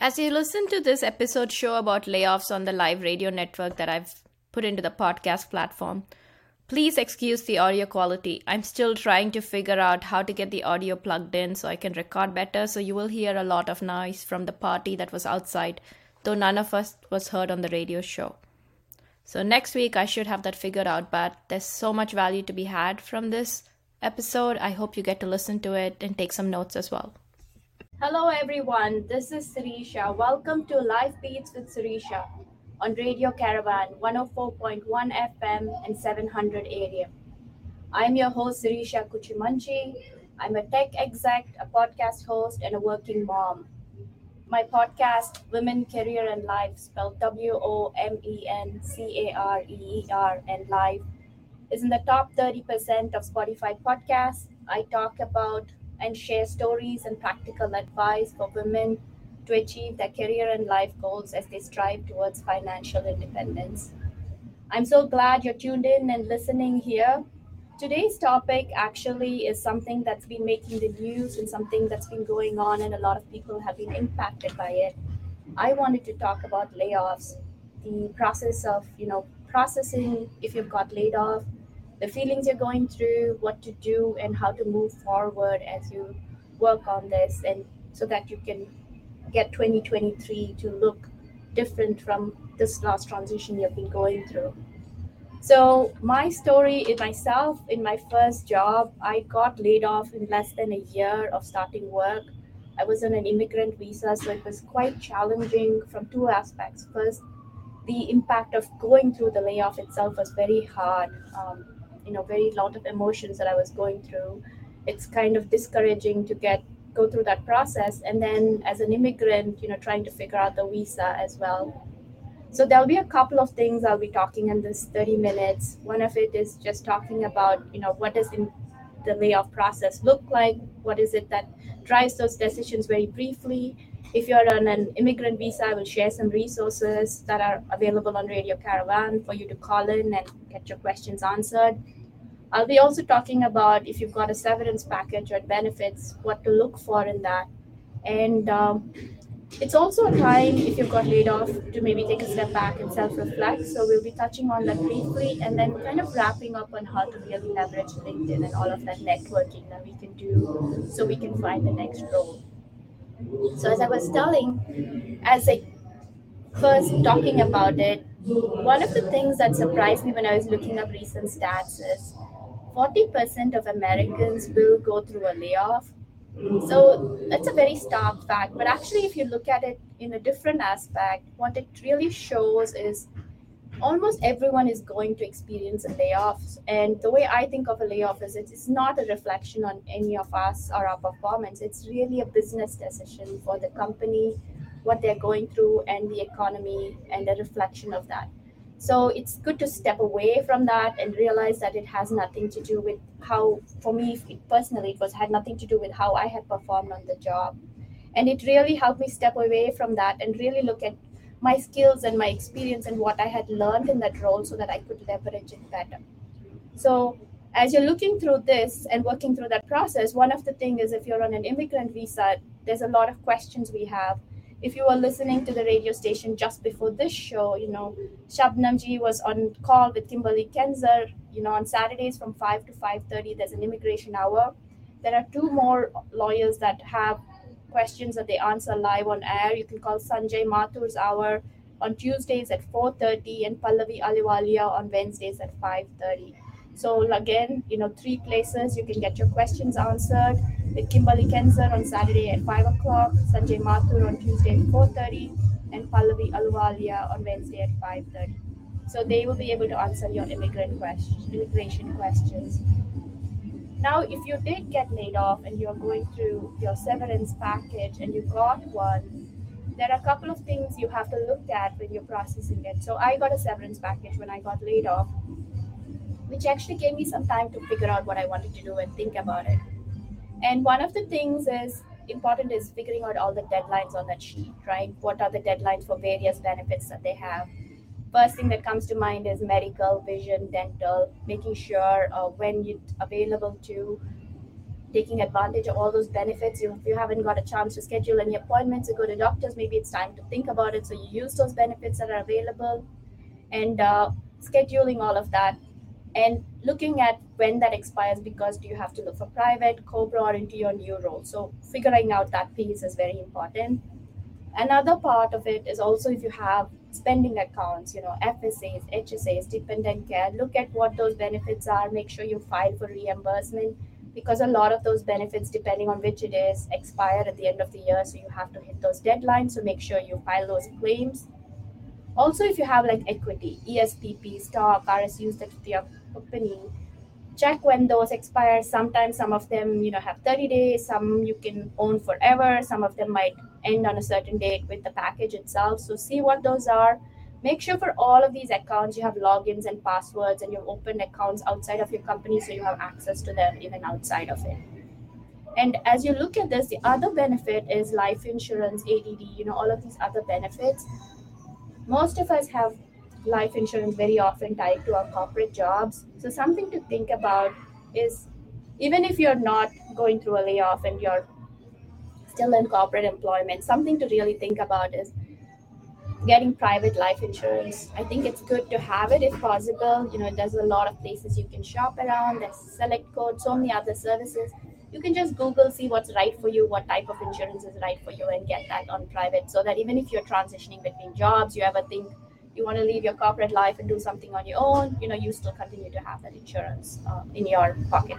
As you listen to this episode show about layoffs on the live radio network that I've put into the podcast platform, please excuse the audio quality. I'm still trying to figure out how to get the audio plugged in so I can record better, so you will hear a lot of noise from the party that was outside, though none of us was heard on the radio show. So next week I should have that figured out, but there's so much value to be had from this episode. I hope you get to listen to it and take some notes as well. Hello everyone, this is Sirisha. Welcome to Life Beats with Sirisha on Radio Caravan 104.1 FM and 700 AM. I'm your host Sirisha Kuchimanchi. I'm a tech exec, a podcast host, and a working mom my podcast, Women, Career, and Life, spelled W O M E N C A R E E R, and Life, is in the top 30% of Spotify podcasts. I talk about and share stories and practical advice for women to achieve their career and life goals as they strive towards financial independence. I'm so glad you're tuned in and listening here Today's topic actually is something that's been making the news and something that's been going on, and a lot of people have been impacted by it. I wanted to talk about layoffs, the process of, you know, processing if you've got laid off, the feelings you're going through, what to do, and how to move forward as you work on this, and so that you can get 2023 to look different from this last transition you've been going through. So my story in myself, in my first job, I got laid off in less than a year of starting work. I was on an immigrant visa, so it was quite challenging from two aspects. First, the impact of going through the layoff itself was very hard. Um, you know, very lot of emotions that I was going through. It's kind of discouraging to get go through that process, and then as an immigrant, you know, trying to figure out the visa as well so there'll be a couple of things I'll be talking in this 30 minutes. One of it is just talking about, you know, what does in the layoff process look like? What is it that drives those decisions very briefly? If you're on an immigrant visa, I will share some resources that are available on Radio Caravan for you to call in and get your questions answered. I'll be also talking about if you've got a severance package or benefits, what to look for in that. And um, it's also a time, if you've got laid off, to maybe take a step back and self reflect. So we'll be touching on that briefly and then kind of wrapping up on how to really leverage LinkedIn and all of that networking that we can do so we can find the next role. So, as I was telling, as I first talking about it, one of the things that surprised me when I was looking up recent stats is 40% of Americans will go through a layoff so that's a very stark fact. But actually, if you look at it in a different aspect, what it really shows is almost everyone is going to experience a layoff. And the way I think of a layoff is it's not a reflection on any of us or our performance. It's really a business decision for the company, what they're going through, and the economy, and a reflection of that. So it's good to step away from that and realize that it has nothing to do with how, for me personally, it was had nothing to do with how I had performed on the job. And it really helped me step away from that and really look at my skills and my experience and what I had learned in that role so that I could leverage it better. So as you're looking through this and working through that process, one of the things is if you're on an immigrant visa, there's a lot of questions we have if you were listening to the radio station just before this show, you know, Shabnamji was on call with Kimberly Kenzer. You know, on Saturdays from 5 to 5.30, there's an immigration hour. There are two more lawyers that have questions that they answer live on air. You can call Sanjay Mathur's hour on Tuesdays at 4.30 and Pallavi Ahluwalia on Wednesdays at 5.30. So again, you know, three places you can get your questions answered with Kimberly Kenzer on Saturday at 5 o'clock, Sanjay Mathur on Tuesday at 4.30, and Pallavi Ahluwalia on Wednesday at 5.30. So they will be able to answer your immigrant questions, immigration questions. Now, if you did get laid off and you're going through your severance package and you got one, there are a couple of things you have to look at when you're processing it. So I got a severance package when I got laid off which actually gave me some time to figure out what I wanted to do and think about it. And one of the things is important is figuring out all the deadlines on that sheet, right? What are the deadlines for various benefits that they have? First thing that comes to mind is medical, vision, dental, making sure uh, when you're available to taking advantage of all those benefits. If you haven't got a chance to schedule any appointments to go to doctors, maybe it's time to think about it. So you use those benefits that are available and uh, scheduling all of that and looking at when that expires because do you have to look for private, COBRA, or into your new role. So figuring out that piece is very important. Another part of it is also if you have spending accounts, you know, FSAs, HSAs, dependent care, look at what those benefits are, make sure you file for reimbursement because a lot of those benefits, depending on which it is, expire at the end of the year. So you have to hit those deadlines. So make sure you file those claims. Also, if you have like equity, ESPP, stock, RSUs that your company, check when those expire. Sometimes some of them, you know, have 30 days, some you can own forever, some of them might end on a certain date with the package itself. So see what those are. Make sure for all of these accounts you have logins and passwords and you've opened accounts outside of your company so you have access to them even outside of it. And as you look at this, the other benefit is life insurance, ADD, you know, all of these other benefits. Most of us have life insurance very often tied to our corporate jobs. So something to think about is even if you're not going through a layoff and you're still in corporate employment, something to really think about is getting private life insurance. I think it's good to have it if possible. You know, there's a lot of places you can shop around, there's SelectQuote, so many other services. You can just Google, see what's right for you, what type of insurance is right for you, and get that on private so that even if you're transitioning between jobs, you ever think you want to leave your corporate life and do something on your own, you know, you still continue to have that insurance uh, in your pocket.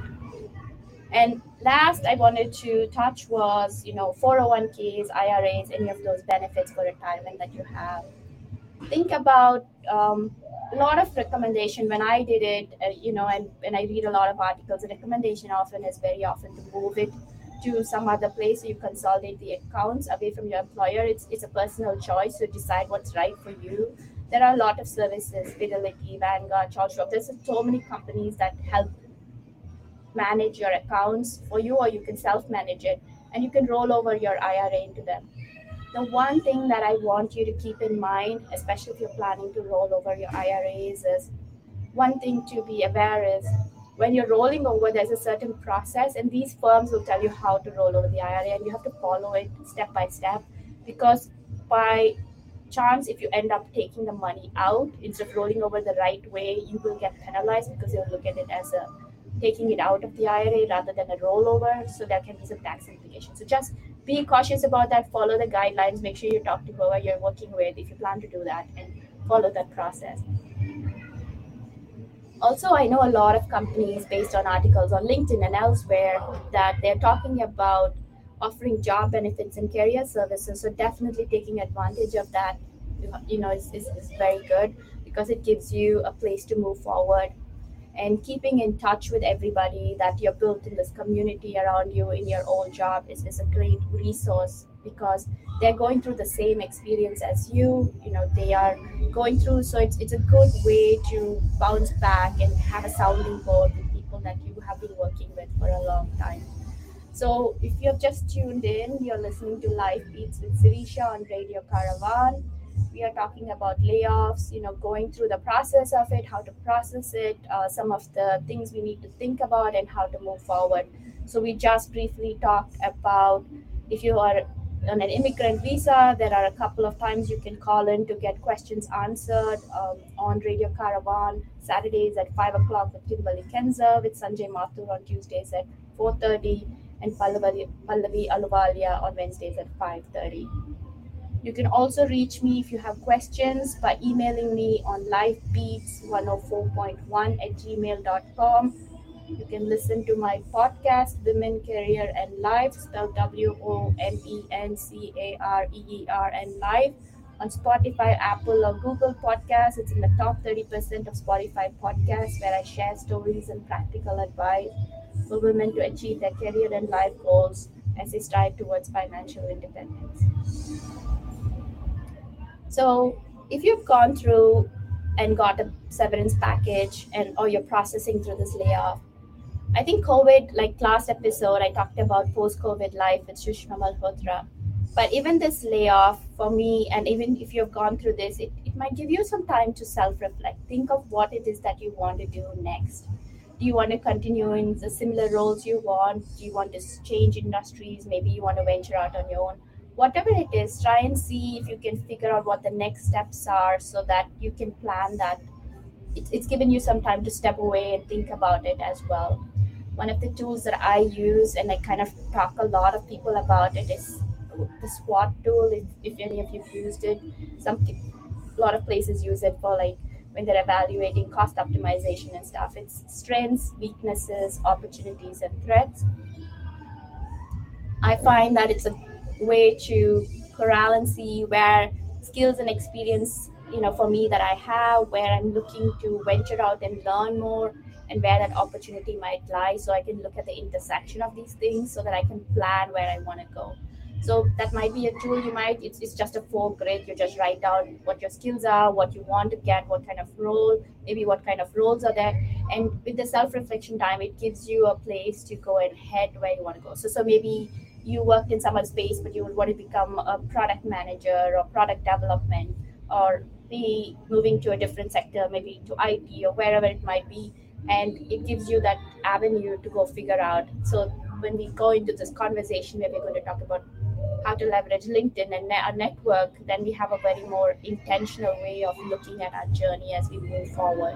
And last I wanted to touch was, you know, 401ks, IRAs, any of those benefits for retirement that you have. Think about um, a lot of recommendation when I did it, uh, you know, and when I read a lot of articles, the recommendation often is very often to move it to some other place. So you consolidate the accounts away from your employer. It's it's a personal choice to decide what's right for you. There are a lot of services, Fidelity, Vanguard, Charles Schwab. There's so many companies that help manage your accounts for you, or you can self manage it and you can roll over your IRA into them. The one thing that I want you to keep in mind, especially if you're planning to roll over your IRAs, is one thing to be aware is when you're rolling over, there's a certain process, and these firms will tell you how to roll over the IRA, and you have to follow it step by step. Because by chance, if you end up taking the money out instead of rolling over the right way, you will get penalized because they'll look at it as a taking it out of the IRA rather than a rollover. So there can be some tax implications. So just be cautious about that. Follow the guidelines. Make sure you talk to whoever you're working with if you plan to do that and follow that process. Also, I know a lot of companies based on articles on LinkedIn and elsewhere that they're talking about offering job benefits and career services. So definitely taking advantage of that, you know, is, is, is very good because it gives you a place to move forward and keeping in touch with everybody that you're built in this community around you in your old job is, is a great resource because they're going through the same experience as you you know they are going through so it's, it's a good way to bounce back and have a sounding board with people that you have been working with for a long time. So if you've just tuned in you're listening to life beats with sirisha on radio caravan we are talking about layoffs you know going through the process of it how to process it uh, some of the things we need to think about and how to move forward. So we just briefly talked about if you are on an immigrant visa there are a couple of times you can call in to get questions answered um, on radio caravan saturdays at 5 o'clock with kimberly kenza with sanjay mathur on tuesdays at 4.30 and pallavi, pallavi ahluwalia on wednesdays at 5.30 you can also reach me if you have questions by emailing me on lifebeats104.1 at gmail.com. You can listen to my podcast, Women, Career, and Life, spelled W O M E N C A R E E R and Life on Spotify, Apple, or Google Podcasts. It's in the top 30% of Spotify podcasts where I share stories and practical advice for women to achieve their career and life goals as they strive towards financial independence. So if you've gone through and got a severance package and or you're processing through this layoff, I think COVID, like last episode, I talked about post-COVID life with Shushma Malhotra. But even this layoff for me, and even if you've gone through this, it, it might give you some time to self-reflect. Think of what it is that you want to do next. do you want to continue in the similar roles you want do you want to change industries maybe you want to venture out on your own whatever it is try and see if you can figure out what the next steps are so that you can plan that it's, it's given you some time to step away and think about it as well one of the tools that i use and i kind of talk a lot of people about it is the SWOT tool if, if any of you've used it some a lot of places use it for like when they're evaluating cost optimization and stuff. It's strengths, weaknesses, opportunities, and threats. I find that it's a way to corral and see where skills and experience, you know, for me that I have, where I'm looking to venture out and learn more, and where that opportunity might lie. So I can look at the intersection of these things so that I can plan where I want to go. So that might be a tool you might, it's, it's just a four grid. You just write down what your skills are, what you want to get, what kind of role, maybe what kind of roles are there. And with the self-reflection time, it gives you a place to go and head where you want to go. So, so maybe you worked in some space, but you would want to become a product manager or product development or be moving to a different sector, maybe to IT or wherever it might be. And it gives you that avenue to go figure out. So when we go into this conversation where we're going to talk about how to leverage LinkedIn and our network, then we have a very more intentional way of looking at our journey as we move forward.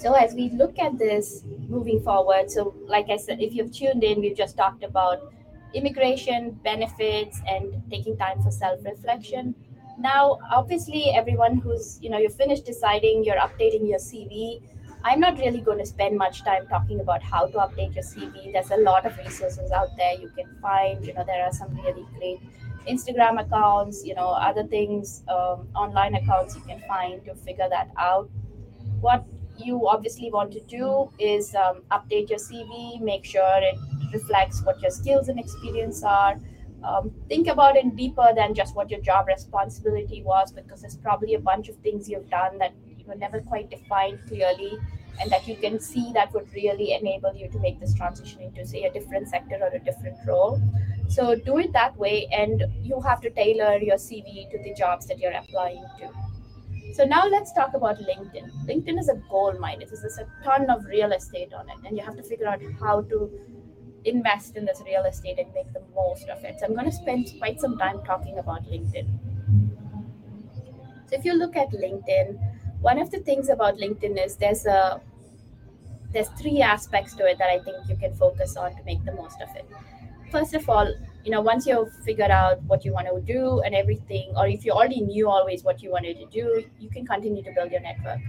So as we look at this moving forward, so like I said, if you've tuned in, we've just talked about immigration benefits and taking time for self-reflection. Now, obviously, everyone who's you know you're finished deciding, you're updating your CV I'm not really going to spend much time talking about how to update your CV. There's a lot of resources out there you can find. You know, there are some really great Instagram accounts, you know, other things, um, online accounts you can find to figure that out. What you obviously want to do is um, update your CV, make sure it reflects what your skills and experience are. Um, think about it deeper than just what your job responsibility was, because there's probably a bunch of things you've done that you were never quite defined clearly and that you can see that would really enable you to make this transition into say a different sector or a different role so do it that way and you have to tailor your cv to the jobs that you're applying to so now let's talk about linkedin. Linkedin is a gold mine. It is a ton of real estate on it and you have to figure out how to invest in this real estate and make the most of it. So i'm going to spend quite some time talking about linkedin. So if you look at linkedin one of the things about linkedin is there's a there's three aspects to it that i think you can focus on to make the most of it. First of all you know once you've figured out what you want to do and everything or if you already knew always what you wanted to do you can continue to build your network.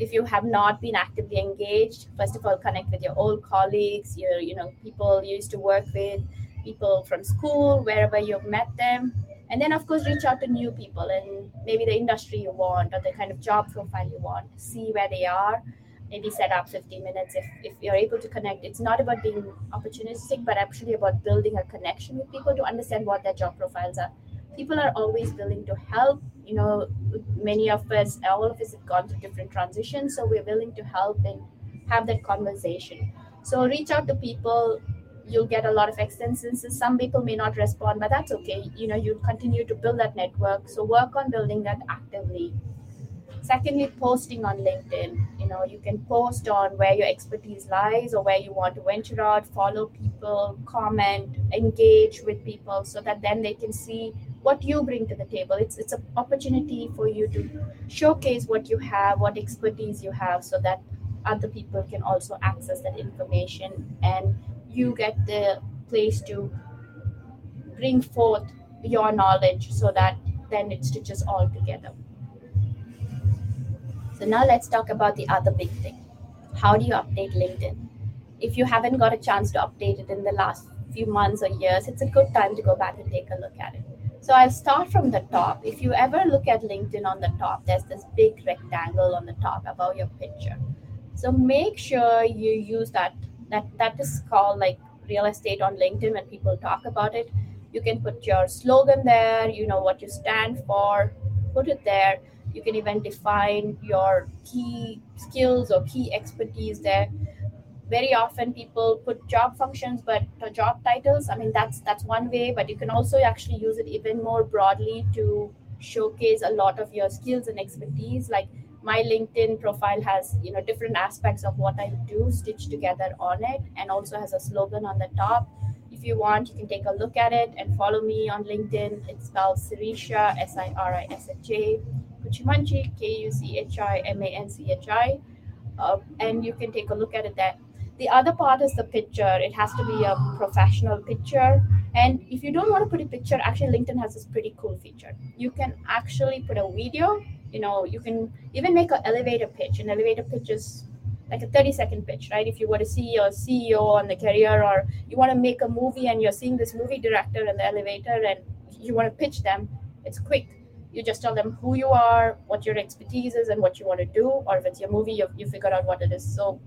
If you have not been actively engaged first of all connect with your old colleagues your you know people you used to work with people from school wherever you've met them. And then of course reach out to new people and maybe the industry you want or the kind of job profile you want see where they are maybe set up 15 minutes if, if you're able to connect. It's not about being opportunistic but actually about building a connection with people to understand what their job profiles are. People are always willing to help you know many of us all of us have gone through different transitions so we're willing to help and have that conversation. So reach out to people you'll get a lot of extensions. Some people may not respond but that's okay. You know you continue to build that network. So work on building that actively secondly posting on linkedin you know you can post on where your expertise lies or where you want to venture out follow people comment engage with people so that then they can see what you bring to the table it's it's an opportunity for you to showcase what you have what expertise you have so that other people can also access that information and you get the place to bring forth your knowledge so that then it stitches all together. So now let's talk about the other big thing. How do you update LinkedIn? If you haven't got a chance to update it in the last few months or years, it's a good time to go back and take a look at it. So I'll start from the top. If you ever look at LinkedIn on the top, there's this big rectangle on the top above your picture. So make sure you use that that that is called like real estate on linkedin when people talk about it you can put your slogan there you know what you stand for put it there you can even define your key skills or key expertise there very often people put job functions but job titles i mean that's that's one way but you can also actually use it even more broadly to showcase a lot of your skills and expertise like my LinkedIn profile has you know different aspects of what I do stitched together on it, and also has a slogan on the top. If you want, you can take a look at it and follow me on LinkedIn. It's spelled Sirisha S I R I S H A Kuchimanchi K U C H I M A N C H I, uh, and you can take a look at it there. The other part is the picture. It has to be a professional picture. And if you don't want to put a picture, actually LinkedIn has this pretty cool feature. You can actually put a video you know you can even make an elevator pitch an elevator pitch is like a 30 second pitch right if you were to see your ceo on the career or you want to make a movie and you're seeing this movie director in the elevator and you want to pitch them it's quick you just tell them who you are what your expertise is and what you want to do or if it's your movie you, you figure out what it is. So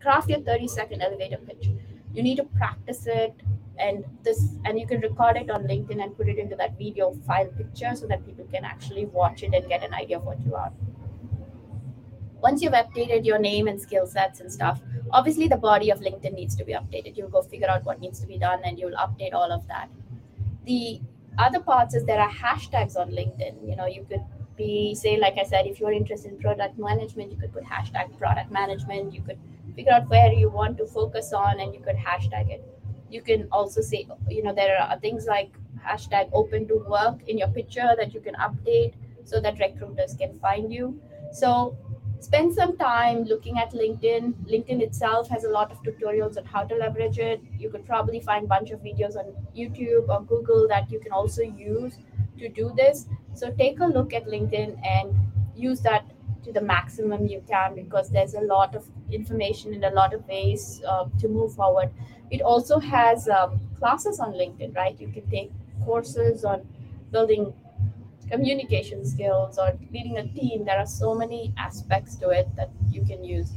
craft your 30 second elevator pitch. You need to practice it and this and you can record it on linkedin and put it into that video file picture so that people can actually watch it and get an idea of what you are. Once you've updated your name and skill sets and stuff obviously the body of linkedin needs to be updated. You'll go figure out what needs to be done and you'll update all of that. The other parts is there are hashtags on linkedin. You know you could be say like i said if you're interested in product management you could put hashtag product management. You could figure out where you want to focus on and you could hashtag it. You can also say you know there are things like hashtag open to work in your picture that you can update so that recruiters can find you. So spend some time looking at linkedin. Linkedin itself has a lot of tutorials on how to leverage it. You could probably find a bunch of videos on youtube or google that you can also use to do this. So take a look at linkedin and use that to the maximum you can because there's a lot of information in a lot of ways uh, to move forward. It also has um, classes on linkedin right? You can take courses on building communication skills or leading a team there are so many aspects to it that you can use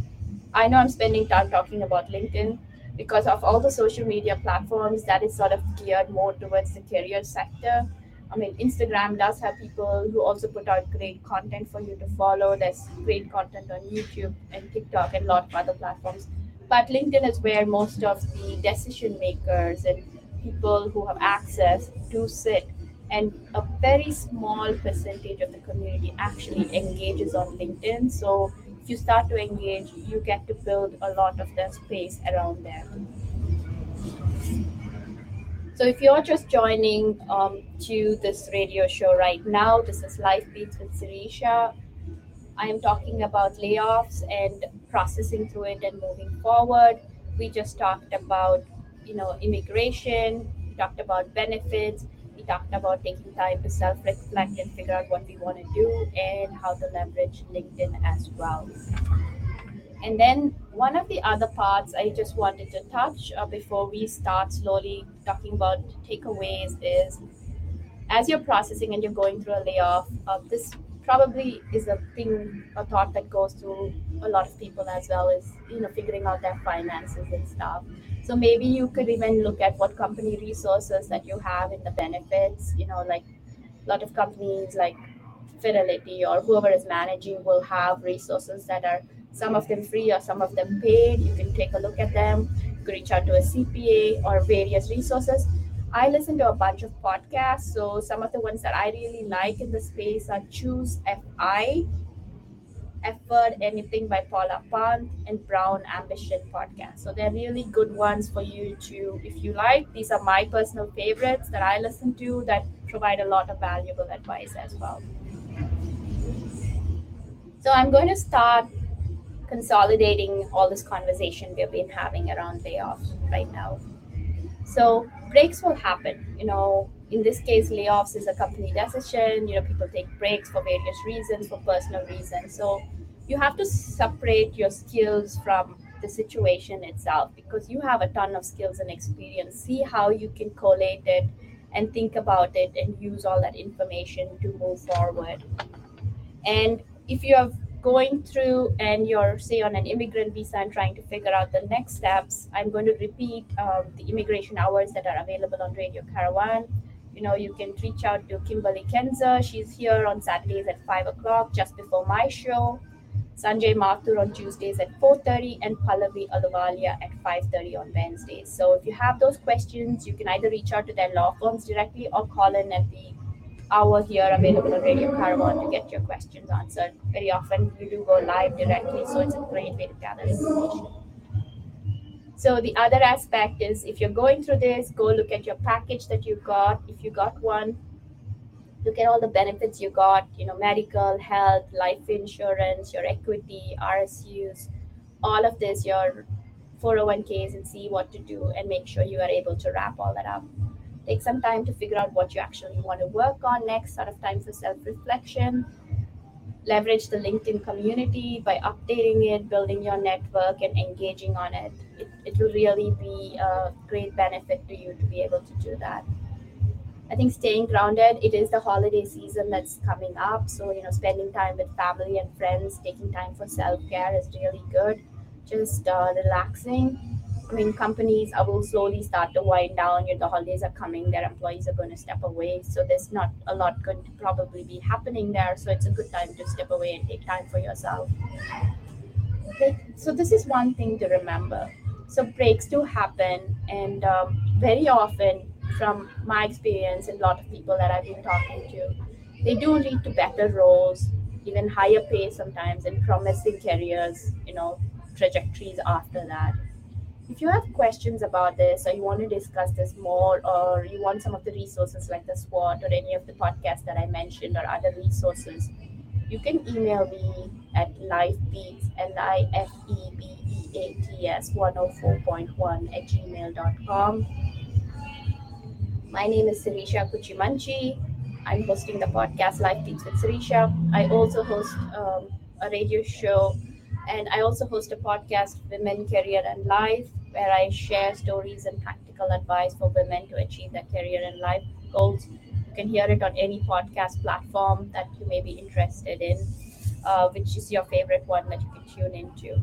i know i'm spending time talking about linkedin because of all the social media platforms that is sort of geared more towards the career sector I mean, Instagram does have people who also put out great content for you to follow. There's great content on YouTube and TikTok and a lot of other platforms. But LinkedIn is where most of the decision makers and people who have access do sit. And a very small percentage of the community actually engages on LinkedIn. So if you start to engage, you get to build a lot of the space around there. So if you're just joining um, to this radio show right now, this is Life Beats with Sirisha. I am talking about layoffs and processing through it and moving forward. We just talked about, you know, immigration. Talked about benefits. Talked about taking time to self-reflect and figure out what we want to do and how to leverage LinkedIn as well. And then one of the other parts I just wanted to touch uh, before we start slowly talking about takeaways is as you're processing and you're going through a layoff, uh, this probably is a thing, a thought that goes through a lot of people as well is, you know, figuring out their finances and stuff. So maybe you could even look at what company resources that you have in the benefits, you know, like a lot of companies like Fidelity or whoever is managing will have resources that are some of them free or some of them paid. You can take a look at them. You can reach out to a CPA or various resources. I listen to a bunch of podcasts. So some of the ones that I really like in the space are Choose FI, Afford Anything by Paula Pant, and Brown Ambition podcast. So they're really good ones for you to, if you like. These are my personal favorites that I listen to that provide a lot of valuable advice as well. So I'm going to start consolidating all this conversation we've been having around layoffs right now. So breaks will happen. You know, in this case, layoffs is a company decision. You know, people take breaks for various reasons, for personal reasons. So you have to separate your skills from the situation itself because you have a ton of skills and experience. See how you can collate it and think about it and use all that information to move forward. And if you are going through and you're say on an immigrant visa and trying to figure out the next steps i'm going to repeat um, the immigration hours that are available on radio caravan you know you can reach out to kimberly kenza she's here on saturdays at 5 o'clock just before my show sanjay mathur on tuesdays at 4.30 and pallavi ahluwalia at 5.30 on wednesdays so if you have those questions you can either reach out to their law firms directly or call in at the hour here available on Radio Caravan to get your questions answered. Very often we do go live directly, so it's a great way to gather information. So the other aspect is if you're going through this, go look at your package that you got. If you got one, look at all the benefits you got, you know, medical, health, life insurance, your equity, RSUs, all of this, your 401ks and see what to do and make sure you are able to wrap all that up. Take some time to figure out what you actually want to work on next, sort of time for self reflection. Leverage the LinkedIn community by updating it, building your network, and engaging on it. It, it will really be a great benefit to you to be able to do that. I think staying grounded, it is the holiday season that's coming up. So, you know, spending time with family and friends, taking time for self care is really good. Just uh, relaxing I mean, companies will slowly start to wind down. The holidays are coming; their employees are going to step away, so there's not a lot going to probably be happening there. So it's a good time to step away and take time for yourself. So this is one thing to remember. So breaks do happen, and um, very often, from my experience and a lot of people that I've been talking to, they do lead to better roles, even higher pay sometimes, and promising careers. You know, trajectories after that if you have questions about this or you want to discuss this more or you want some of the resources like the SWOT or any of the podcasts that I mentioned or other resources, you can email me at lifebeats, L-I-F-E-B-E-A-T-S 104.1 at gmail.com. My name is Sirisha Kuchimanchi. I'm hosting the podcast Life Beats with Sirisha. I also host um, a radio show and I also host a podcast, Women, Career, and Life, where I share stories and practical advice for women to achieve their career and life goals. You can hear it on any podcast platform that you may be interested in, uh, which is your favorite one that you can tune into.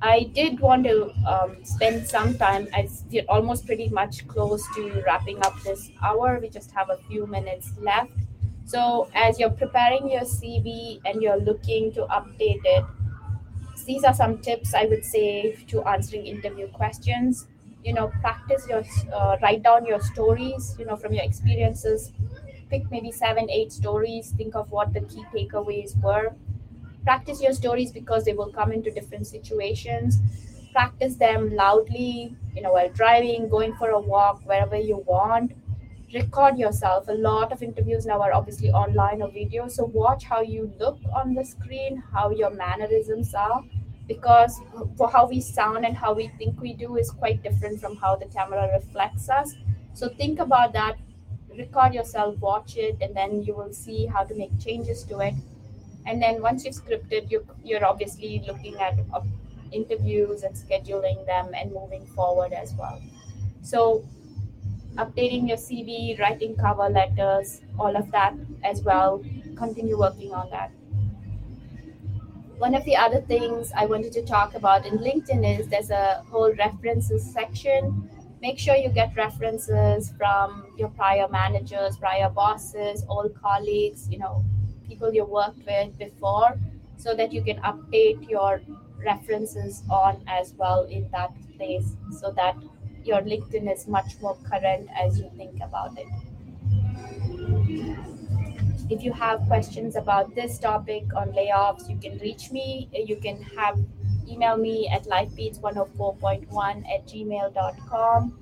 I did want to um, spend some time. As we're almost pretty much close to wrapping up this hour. We just have a few minutes left. So, as you're preparing your CV and you're looking to update it, these are some tips I would say to answering interview questions. You know, practice your, uh, write down your stories, you know, from your experiences. Pick maybe seven, eight stories. Think of what the key takeaways were. Practice your stories because they will come into different situations. Practice them loudly, you know, while driving, going for a walk, wherever you want record yourself. A lot of interviews now are obviously online or video. So watch how you look on the screen, how your mannerisms are, because for how we sound and how we think we do is quite different from how the camera reflects us. So think about that. Record yourself, watch it, and then you will see how to make changes to it. And then once you've scripted, you, you're obviously looking at uh, interviews and scheduling them and moving forward as well. So updating your CV, writing cover letters, all of that as well. Continue working on that. One of the other things I wanted to talk about in LinkedIn is there's a whole references section. Make sure you get references from your prior managers, prior bosses, old colleagues, you know, people you worked with before, so that you can update your references on as well in that place so that your LinkedIn is much more current as you think about it. If you have questions about this topic on layoffs, you can reach me. You can have email me at lifebeats104.1 at gmail.com.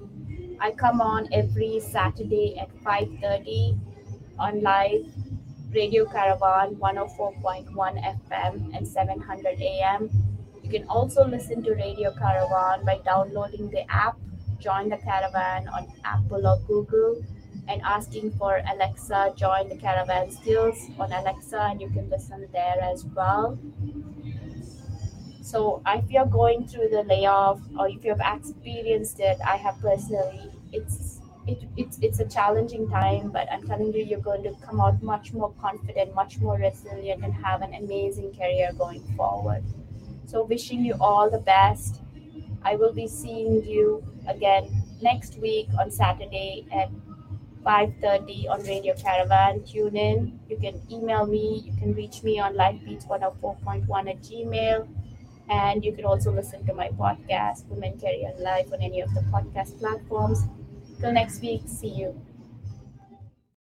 I come on every Saturday at 5.30 on live Radio Caravan 104.1 FM and 700 AM. You can also listen to Radio Caravan by downloading the app join the caravan on Apple or Google and asking for Alexa join the caravan skills on Alexa and you can listen there as well. So if you're going through the layoff or if you've experienced it, I have personally, it's it, it's it's a challenging time, but I'm telling you, you're going to come out much more confident, much more resilient, and have an amazing career going forward. So wishing you all the best. I will be seeing you again next week on Saturday at 5.30 on Radio Caravan. Tune in. You can email me. You can reach me on lifebeats104.1 at gmail. And you can also listen to my podcast, Women Career Life, on any of the podcast platforms. Till next week, see you.